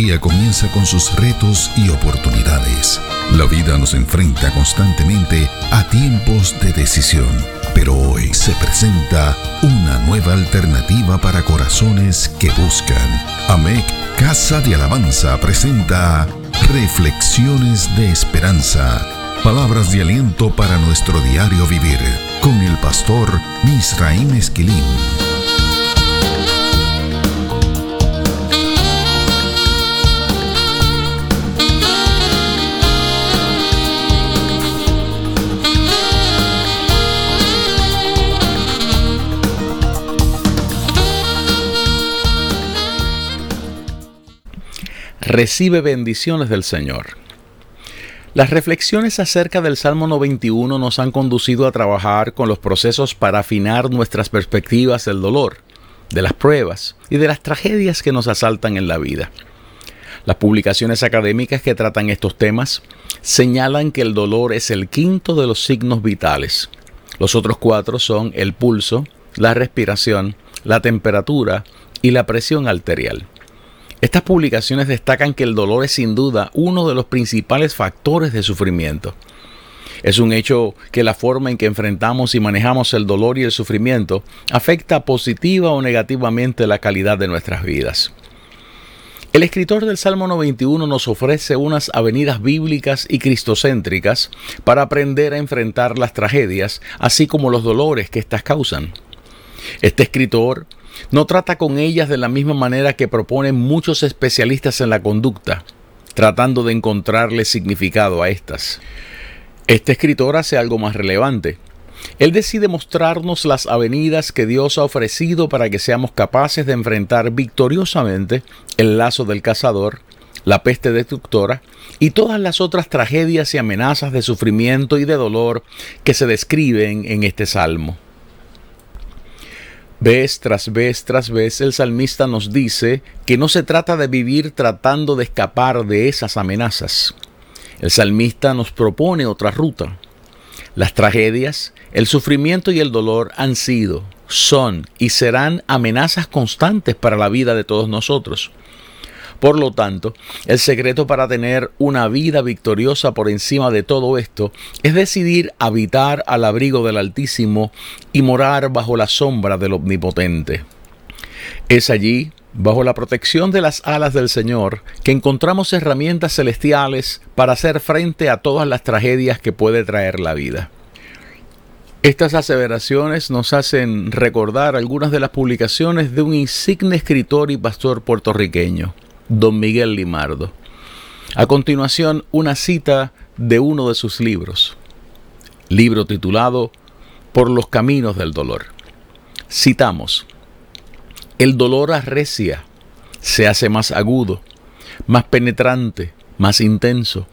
día comienza con sus retos y oportunidades. La vida nos enfrenta constantemente a tiempos de decisión, pero hoy se presenta una nueva alternativa para corazones que buscan. AMEC Casa de Alabanza presenta Reflexiones de Esperanza. Palabras de aliento para nuestro diario vivir con el pastor Misraim Esquilín. Recibe bendiciones del Señor. Las reflexiones acerca del Salmo 91 nos han conducido a trabajar con los procesos para afinar nuestras perspectivas del dolor, de las pruebas y de las tragedias que nos asaltan en la vida. Las publicaciones académicas que tratan estos temas señalan que el dolor es el quinto de los signos vitales. Los otros cuatro son el pulso, la respiración, la temperatura y la presión arterial. Estas publicaciones destacan que el dolor es sin duda uno de los principales factores de sufrimiento. Es un hecho que la forma en que enfrentamos y manejamos el dolor y el sufrimiento afecta positiva o negativamente la calidad de nuestras vidas. El escritor del Salmo 91 nos ofrece unas avenidas bíblicas y cristocéntricas para aprender a enfrentar las tragedias, así como los dolores que éstas causan. Este escritor no trata con ellas de la misma manera que proponen muchos especialistas en la conducta, tratando de encontrarle significado a estas. Este escritor hace algo más relevante. Él decide mostrarnos las avenidas que Dios ha ofrecido para que seamos capaces de enfrentar victoriosamente el lazo del cazador, la peste destructora y todas las otras tragedias y amenazas de sufrimiento y de dolor que se describen en este salmo. Vez tras vez tras vez el salmista nos dice que no se trata de vivir tratando de escapar de esas amenazas. El salmista nos propone otra ruta. Las tragedias, el sufrimiento y el dolor han sido, son y serán amenazas constantes para la vida de todos nosotros. Por lo tanto, el secreto para tener una vida victoriosa por encima de todo esto es decidir habitar al abrigo del Altísimo y morar bajo la sombra del Omnipotente. Es allí, bajo la protección de las alas del Señor, que encontramos herramientas celestiales para hacer frente a todas las tragedias que puede traer la vida. Estas aseveraciones nos hacen recordar algunas de las publicaciones de un insigne escritor y pastor puertorriqueño, don Miguel Limardo. A continuación, una cita de uno de sus libros, libro titulado Por los caminos del dolor. Citamos, El dolor arrecia, se hace más agudo, más penetrante, más intenso.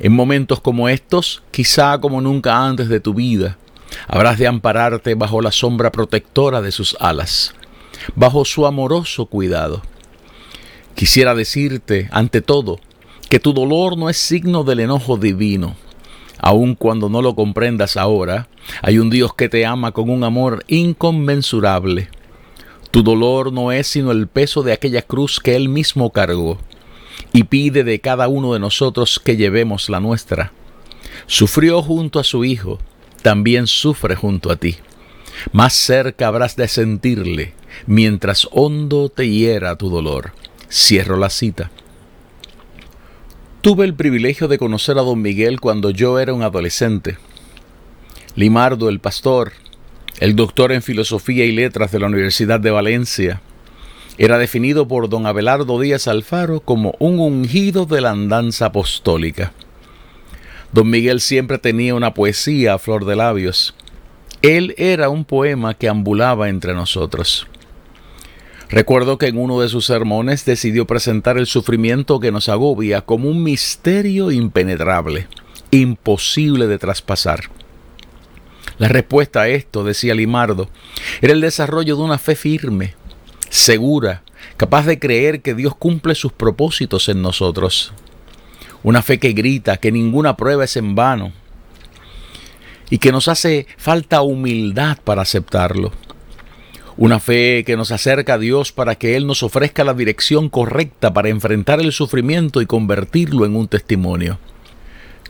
En momentos como estos, quizá como nunca antes de tu vida, habrás de ampararte bajo la sombra protectora de sus alas, bajo su amoroso cuidado Quisiera decirte, ante todo, que tu dolor no es signo del enojo divino. Aun cuando no lo comprendas ahora, hay un Dios que te ama con un amor inconmensurable. Tu dolor no es sino el peso de aquella cruz que Él mismo cargó y pide de cada uno de nosotros que llevemos la nuestra. Sufrió junto a su Hijo, también sufre junto a ti. Más cerca habrás de sentirle, mientras hondo te hiera tu dolor. Cierro la cita. Tuve el privilegio de conocer a don Miguel cuando yo era un adolescente. Limardo, el pastor, el doctor en filosofía y letras de la Universidad de Valencia, era definido por don Abelardo Díaz Alfaro como un ungido de la andanza apostólica. Don Miguel siempre tenía una poesía a flor de labios. Él era un poema que ambulaba entre nosotros. Recuerdo que en uno de sus sermones decidió presentar el sufrimiento que nos agobia como un misterio impenetrable, imposible de traspasar. La respuesta a esto, decía Limardo, era el desarrollo de una fe firme, segura, capaz de creer que Dios cumple sus propósitos en nosotros. Una fe que grita que ninguna prueba es en vano y que nos hace falta humildad para aceptarlo Una fe que nos acerca a Dios para que Él nos ofrezca la dirección correcta para enfrentar el sufrimiento y convertirlo en un testimonio.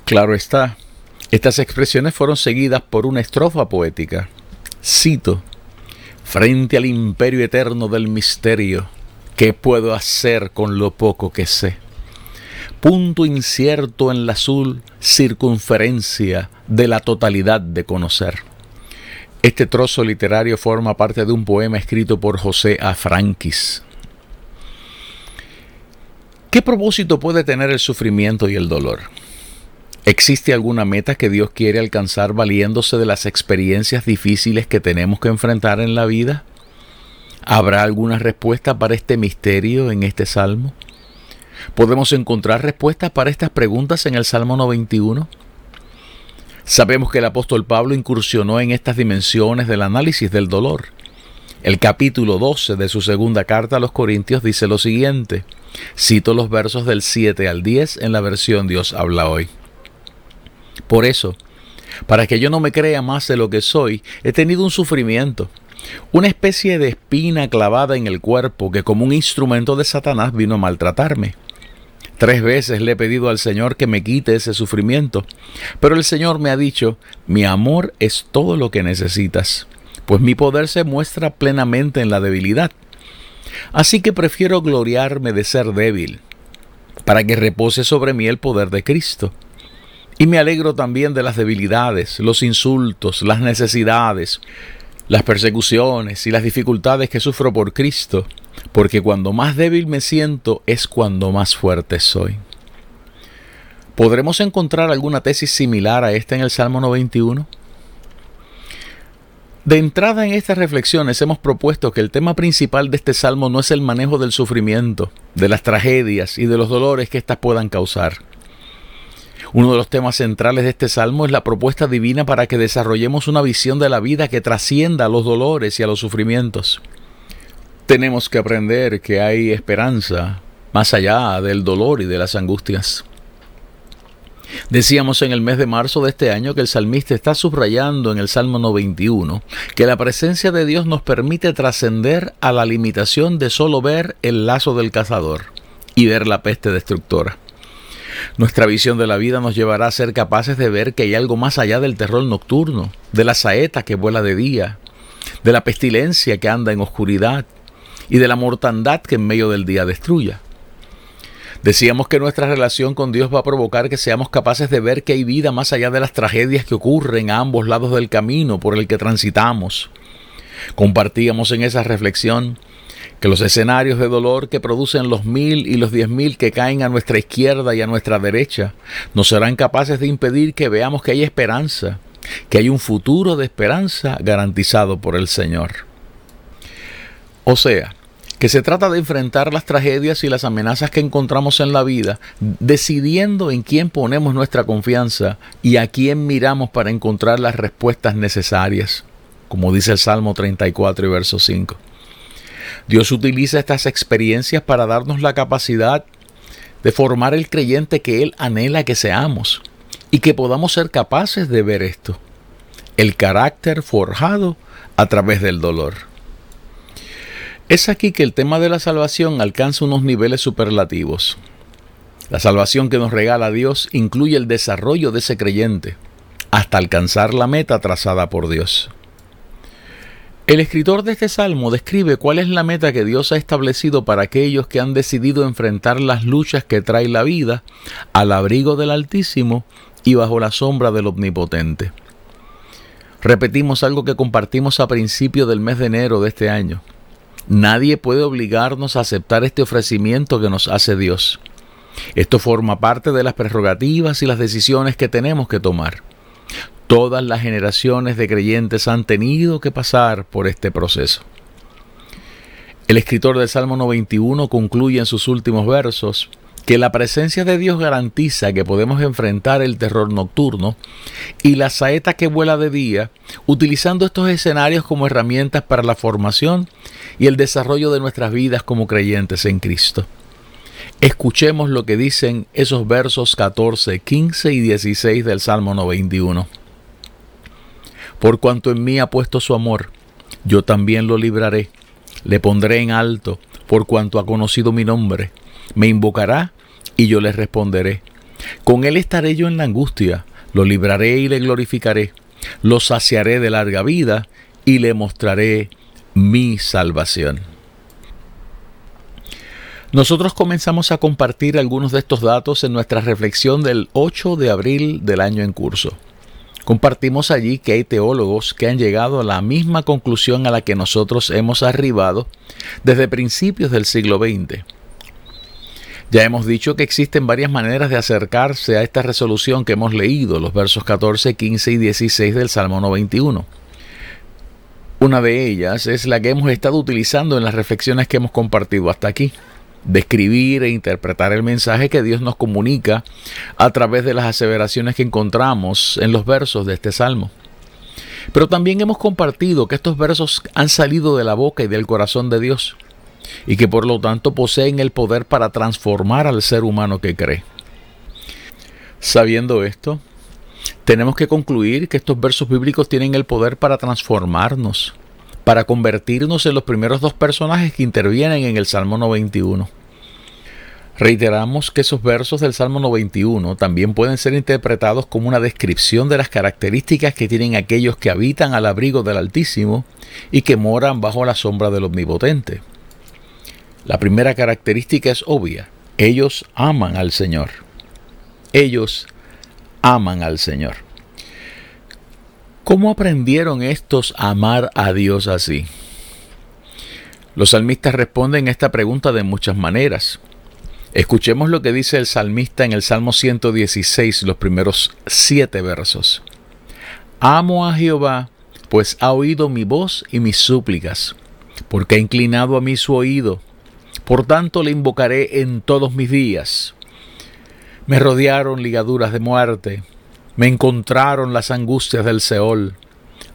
Claro está, estas expresiones fueron seguidas por una estrofa poética. Cito, frente al imperio eterno del misterio, ¿qué puedo hacer con lo poco que sé? Punto incierto en la azul circunferencia de la totalidad de conocer. Este trozo literario forma parte de un poema escrito por José Afranquis. ¿Qué propósito puede tener el sufrimiento y el dolor? ¿Existe alguna meta que Dios quiere alcanzar valiéndose de las experiencias difíciles que tenemos que enfrentar en la vida? ¿Habrá alguna respuesta para este misterio en este salmo? ¿Podemos encontrar respuestas para estas preguntas en el Salmo 91? Sabemos que el apóstol Pablo incursionó en estas dimensiones del análisis del dolor. El capítulo 12 de su segunda carta a los Corintios dice lo siguiente. Cito los versos del 7 al 10 en la versión Dios habla hoy. Por eso, para que yo no me crea más de lo que soy, he tenido un sufrimiento, una especie de espina clavada en el cuerpo que como un instrumento de Satanás vino a maltratarme. Tres veces le he pedido al Señor que me quite ese sufrimiento, pero el Señor me ha dicho, mi amor es todo lo que necesitas, pues mi poder se muestra plenamente en la debilidad. Así que prefiero gloriarme de ser débil, para que repose sobre mí el poder de Cristo. Y me alegro también de las debilidades, los insultos, las necesidades, las persecuciones y las dificultades que sufro por Cristo, porque cuando más débil me siento es cuando más fuerte soy. ¿Podremos encontrar alguna tesis similar a esta en el Salmo 91? De entrada en estas reflexiones hemos propuesto que el tema principal de este salmo no es el manejo del sufrimiento, de las tragedias y de los dolores que éstas puedan causar. Uno de los temas centrales de este salmo es la propuesta divina para que desarrollemos una visión de la vida que trascienda a los dolores y a los sufrimientos tenemos que aprender que hay esperanza más allá del dolor y de las angustias. Decíamos en el mes de marzo de este año que el salmista está subrayando en el Salmo 91 que la presencia de Dios nos permite trascender a la limitación de solo ver el lazo del cazador y ver la peste destructora. Nuestra visión de la vida nos llevará a ser capaces de ver que hay algo más allá del terror nocturno, de la saeta que vuela de día, de la pestilencia que anda en oscuridad, y de la mortandad que en medio del día destruya. Decíamos que nuestra relación con Dios va a provocar que seamos capaces de ver que hay vida más allá de las tragedias que ocurren a ambos lados del camino por el que transitamos. Compartíamos en esa reflexión que los escenarios de dolor que producen los mil y los diez mil que caen a nuestra izquierda y a nuestra derecha no serán capaces de impedir que veamos que hay esperanza, que hay un futuro de esperanza garantizado por el Señor. O sea, que se trata de enfrentar las tragedias y las amenazas que encontramos en la vida, decidiendo en quién ponemos nuestra confianza y a quién miramos para encontrar las respuestas necesarias, como dice el Salmo 34 y verso 5. Dios utiliza estas experiencias para darnos la capacidad de formar el creyente que Él anhela que seamos y que podamos ser capaces de ver esto, el carácter forjado a través del dolor. Es aquí que el tema de la salvación alcanza unos niveles superlativos. La salvación que nos regala Dios incluye el desarrollo de ese creyente hasta alcanzar la meta trazada por Dios. El escritor de este salmo describe cuál es la meta que Dios ha establecido para aquellos que han decidido enfrentar las luchas que trae la vida al abrigo del Altísimo y bajo la sombra del Omnipotente. Repetimos algo que compartimos a principio del mes de enero de este año. Nadie puede obligarnos a aceptar este ofrecimiento que nos hace Dios. Esto forma parte de las prerrogativas y las decisiones que tenemos que tomar. Todas las generaciones de creyentes han tenido que pasar por este proceso. El escritor del Salmo 91 concluye en sus últimos versos que la presencia de Dios garantiza que podemos enfrentar el terror nocturno y la saeta que vuela de día, utilizando estos escenarios como herramientas para la formación y el desarrollo de nuestras vidas como creyentes en Cristo. Escuchemos lo que dicen esos versos 14, 15 y 16 del Salmo 91. Por cuanto en mí ha puesto su amor, yo también lo libraré, le pondré en alto, por cuanto ha conocido mi nombre. Me invocará y yo le responderé. Con él estaré yo en la angustia, lo libraré y le glorificaré, lo saciaré de larga vida y le mostraré mi salvación. Nosotros comenzamos a compartir algunos de estos datos en nuestra reflexión del 8 de abril del año en curso. Compartimos allí que hay teólogos que han llegado a la misma conclusión a la que nosotros hemos arribado desde principios del siglo XX. Ya hemos dicho que existen varias maneras de acercarse a esta resolución que hemos leído, los versos 14, 15 y 16 del Salmo 91. Una de ellas es la que hemos estado utilizando en las reflexiones que hemos compartido hasta aquí describir e interpretar el mensaje que Dios nos comunica a través de las aseveraciones que encontramos en los versos de este salmo. Pero también hemos compartido que estos versos han salido de la boca y del corazón de Dios y que por lo tanto poseen el poder para transformar al ser humano que cree. Sabiendo esto, tenemos que concluir que estos versos bíblicos tienen el poder para transformarnos, para convertirnos en los primeros dos personajes que intervienen en el Salmo 91. Reiteramos que esos versos del Salmo 91 también pueden ser interpretados como una descripción de las características que tienen aquellos que habitan al abrigo del Altísimo y que moran bajo la sombra del Omnipotente. La primera característica es obvia. Ellos aman al Señor. Ellos aman al Señor. ¿Cómo aprendieron estos a amar a Dios así? Los salmistas responden esta pregunta de muchas maneras. Escuchemos lo que dice el salmista en el Salmo 116, los primeros siete versos. Amo a Jehová, pues ha oído mi voz y mis súplicas, porque ha inclinado a mí su oído. Por tanto le invocaré en todos mis días. Me rodearon ligaduras de muerte, me encontraron las angustias del Seol.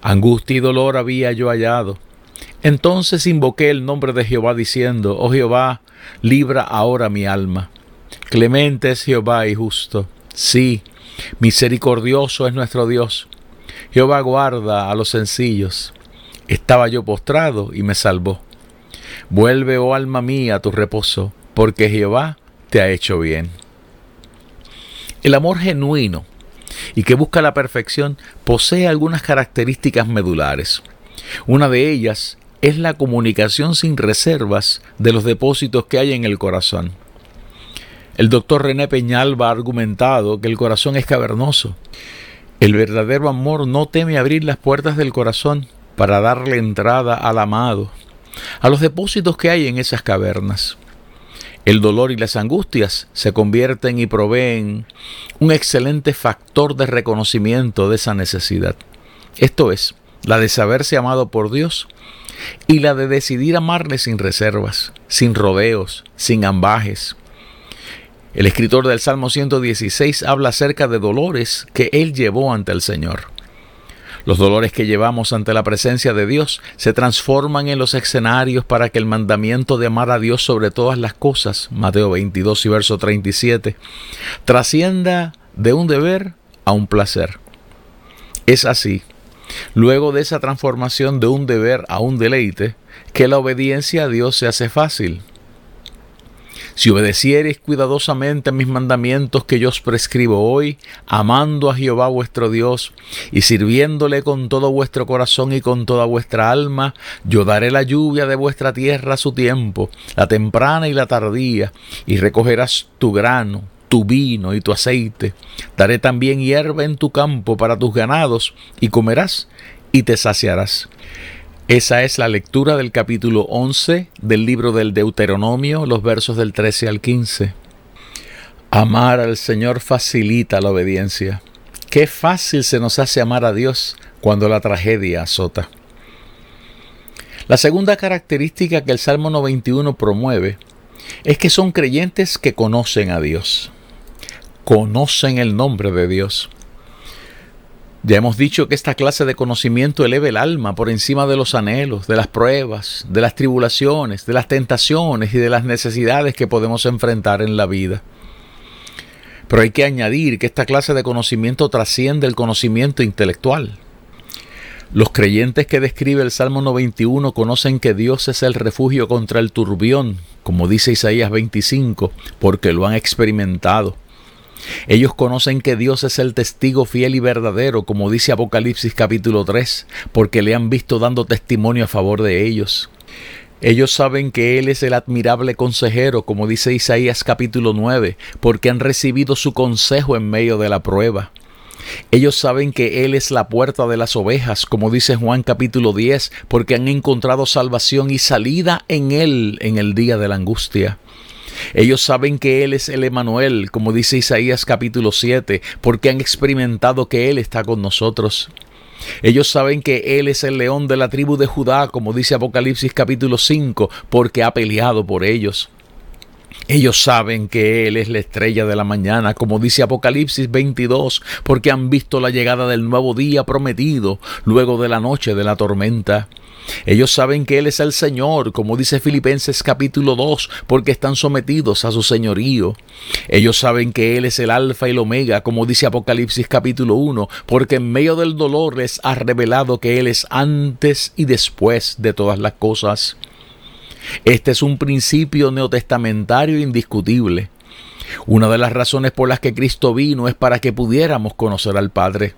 Angustia y dolor había yo hallado. Entonces invoqué el nombre de Jehová diciendo, Oh Jehová, libra ahora mi alma. Clemente es Jehová y justo. Sí, misericordioso es nuestro Dios. Jehová guarda a los sencillos. Estaba yo postrado y me salvó. Vuelve, oh alma mía, a tu reposo, porque Jehová te ha hecho bien. El amor genuino y que busca la perfección posee algunas características medulares. Una de ellas es la comunicación sin reservas de los depósitos que hay en el corazón. El doctor René Peñalba ha argumentado que el corazón es cavernoso. El verdadero amor no teme abrir las puertas del corazón para darle entrada al amado, a los depósitos que hay en esas cavernas. El dolor y las angustias se convierten y proveen un excelente factor de reconocimiento de esa necesidad. Esto es, la de saberse amado por Dios y la de decidir amarle sin reservas, sin rodeos, sin ambajes. El escritor del Salmo 116 habla acerca de dolores que él llevó ante el Señor. Los dolores que llevamos ante la presencia de Dios se transforman en los escenarios para que el mandamiento de amar a Dios sobre todas las cosas, Mateo 22 y verso 37, trascienda de un deber a un placer. Es así, luego de esa transformación de un deber a un deleite, que la obediencia a Dios se hace fácil. Si obedeciereis cuidadosamente mis mandamientos que yo os prescribo hoy, amando a Jehová vuestro Dios y sirviéndole con todo vuestro corazón y con toda vuestra alma, yo daré la lluvia de vuestra tierra a su tiempo, la temprana y la tardía, y recogerás tu grano, tu vino y tu aceite. Daré también hierba en tu campo para tus ganados, y comerás y te saciarás. Esa es la lectura del capítulo 11 del libro del Deuteronomio, los versos del 13 al 15. Amar al Señor facilita la obediencia. Qué fácil se nos hace amar a Dios cuando la tragedia azota. La segunda característica que el Salmo 91 promueve es que son creyentes que conocen a Dios, conocen el nombre de Dios. Ya hemos dicho que esta clase de conocimiento eleva el alma por encima de los anhelos, de las pruebas, de las tribulaciones, de las tentaciones y de las necesidades que podemos enfrentar en la vida. Pero hay que añadir que esta clase de conocimiento trasciende el conocimiento intelectual. Los creyentes que describe el Salmo 91 conocen que Dios es el refugio contra el turbión, como dice Isaías 25, porque lo han experimentado. Ellos conocen que Dios es el testigo fiel y verdadero, como dice Apocalipsis capítulo 3, porque le han visto dando testimonio a favor de ellos. Ellos saben que Él es el admirable consejero, como dice Isaías capítulo 9, porque han recibido su consejo en medio de la prueba. Ellos saben que Él es la puerta de las ovejas, como dice Juan capítulo 10, porque han encontrado salvación y salida en Él en el día de la angustia. Ellos saben que Él es el Emanuel, como dice Isaías capítulo 7, porque han experimentado que Él está con nosotros. Ellos saben que Él es el león de la tribu de Judá, como dice Apocalipsis capítulo 5, porque ha peleado por ellos. Ellos saben que Él es la estrella de la mañana, como dice Apocalipsis 22, porque han visto la llegada del nuevo día prometido luego de la noche de la tormenta. Ellos saben que Él es el Señor, como dice Filipenses capítulo 2, porque están sometidos a su señorío. Ellos saben que Él es el Alfa y el Omega, como dice Apocalipsis capítulo 1, porque en medio del dolor les ha revelado que Él es antes y después de todas las cosas. Este es un principio neotestamentario indiscutible. Una de las razones por las que Cristo vino es para que pudiéramos conocer al Padre.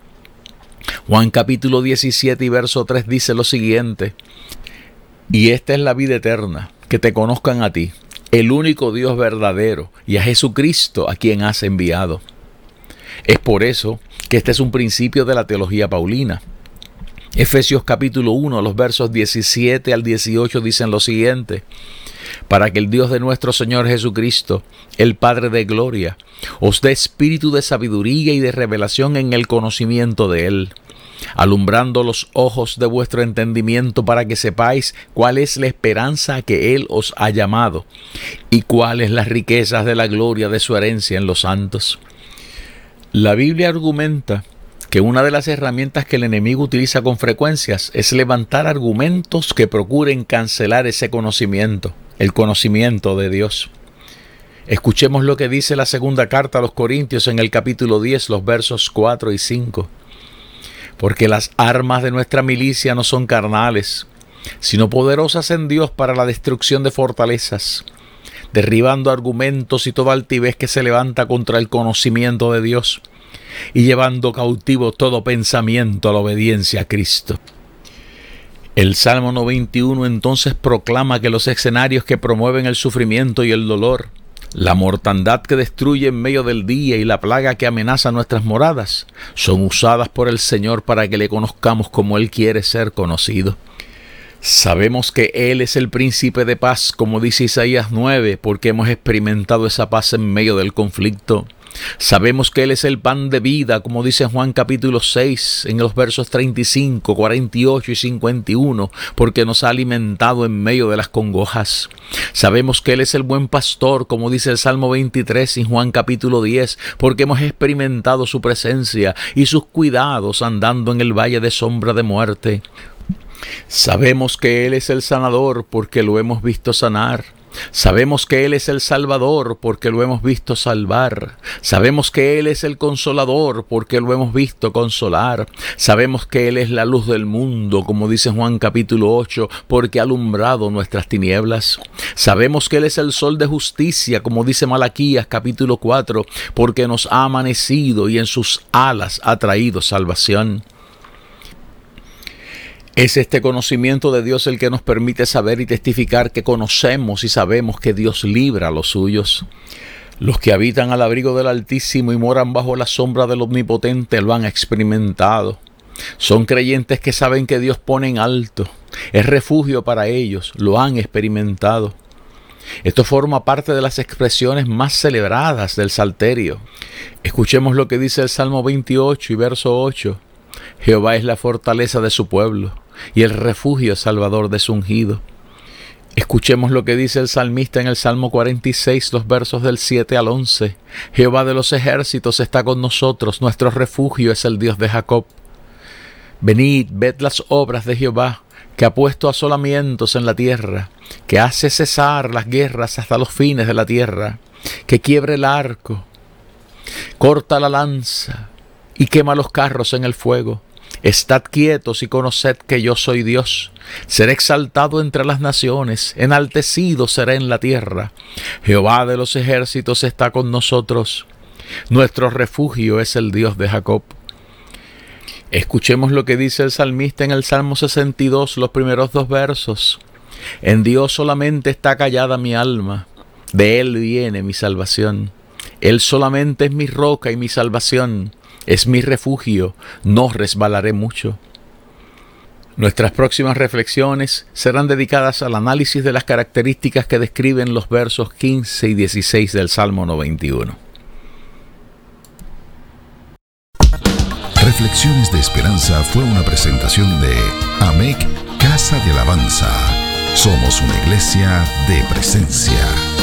Juan capítulo 17 y verso 3 dice lo siguiente, y esta es la vida eterna, que te conozcan a ti, el único Dios verdadero, y a Jesucristo a quien has enviado. Es por eso que este es un principio de la teología paulina. Efesios capítulo 1, los versos 17 al 18 dicen lo siguiente, para que el Dios de nuestro Señor Jesucristo, el Padre de Gloria, os dé espíritu de sabiduría y de revelación en el conocimiento de Él, alumbrando los ojos de vuestro entendimiento para que sepáis cuál es la esperanza que Él os ha llamado y cuáles las riquezas de la gloria de su herencia en los santos. La Biblia argumenta que una de las herramientas que el enemigo utiliza con frecuencias es levantar argumentos que procuren cancelar ese conocimiento, el conocimiento de Dios. Escuchemos lo que dice la segunda carta a los Corintios en el capítulo 10, los versos 4 y 5. Porque las armas de nuestra milicia no son carnales, sino poderosas en Dios para la destrucción de fortalezas, derribando argumentos y toda altivez que se levanta contra el conocimiento de Dios y llevando cautivo todo pensamiento a la obediencia a Cristo. El Salmo 91 entonces proclama que los escenarios que promueven el sufrimiento y el dolor, la mortandad que destruye en medio del día y la plaga que amenaza nuestras moradas, son usadas por el Señor para que le conozcamos como Él quiere ser conocido. Sabemos que Él es el príncipe de paz, como dice Isaías 9, porque hemos experimentado esa paz en medio del conflicto. Sabemos que Él es el pan de vida, como dice Juan capítulo 6, en los versos 35, 48 y 51, porque nos ha alimentado en medio de las congojas. Sabemos que Él es el buen pastor, como dice el Salmo 23 en Juan capítulo 10, porque hemos experimentado su presencia y sus cuidados andando en el valle de sombra de muerte. Sabemos que Él es el sanador porque lo hemos visto sanar. Sabemos que Él es el Salvador porque lo hemos visto salvar. Sabemos que Él es el Consolador porque lo hemos visto consolar. Sabemos que Él es la luz del mundo, como dice Juan capítulo 8, porque ha alumbrado nuestras tinieblas. Sabemos que Él es el sol de justicia, como dice Malaquías capítulo 4, porque nos ha amanecido y en sus alas ha traído salvación. Es este conocimiento de Dios el que nos permite saber y testificar que conocemos y sabemos que Dios libra a los suyos. Los que habitan al abrigo del Altísimo y moran bajo la sombra del Omnipotente lo han experimentado. Son creyentes que saben que Dios pone en alto, es refugio para ellos, lo han experimentado. Esto forma parte de las expresiones más celebradas del Salterio. Escuchemos lo que dice el Salmo 28 y verso 8. Jehová es la fortaleza de su pueblo y el refugio salvador de su ungido. Escuchemos lo que dice el salmista en el Salmo 46, los versos del 7 al 11. Jehová de los ejércitos está con nosotros, nuestro refugio es el Dios de Jacob. Venid, ved las obras de Jehová, que ha puesto asolamientos en la tierra, que hace cesar las guerras hasta los fines de la tierra, que quiebre el arco, corta la lanza y quema los carros en el fuego Estad quietos y conoced que yo soy Dios. Seré exaltado entre las naciones, enaltecido seré en la tierra. Jehová de los ejércitos está con nosotros. Nuestro refugio es el Dios de Jacob. Escuchemos lo que dice el salmista en el Salmo 62, los primeros dos versos. En Dios solamente está callada mi alma, de Él viene mi salvación. Él solamente es mi roca y mi salvación, es mi refugio, no resbalaré mucho. Nuestras próximas reflexiones serán dedicadas al análisis de las características que describen los versos 15 y 16 del Salmo 91. Reflexiones de Esperanza fue una presentación de AMEC Casa de Alabanza. Somos una iglesia de presencia.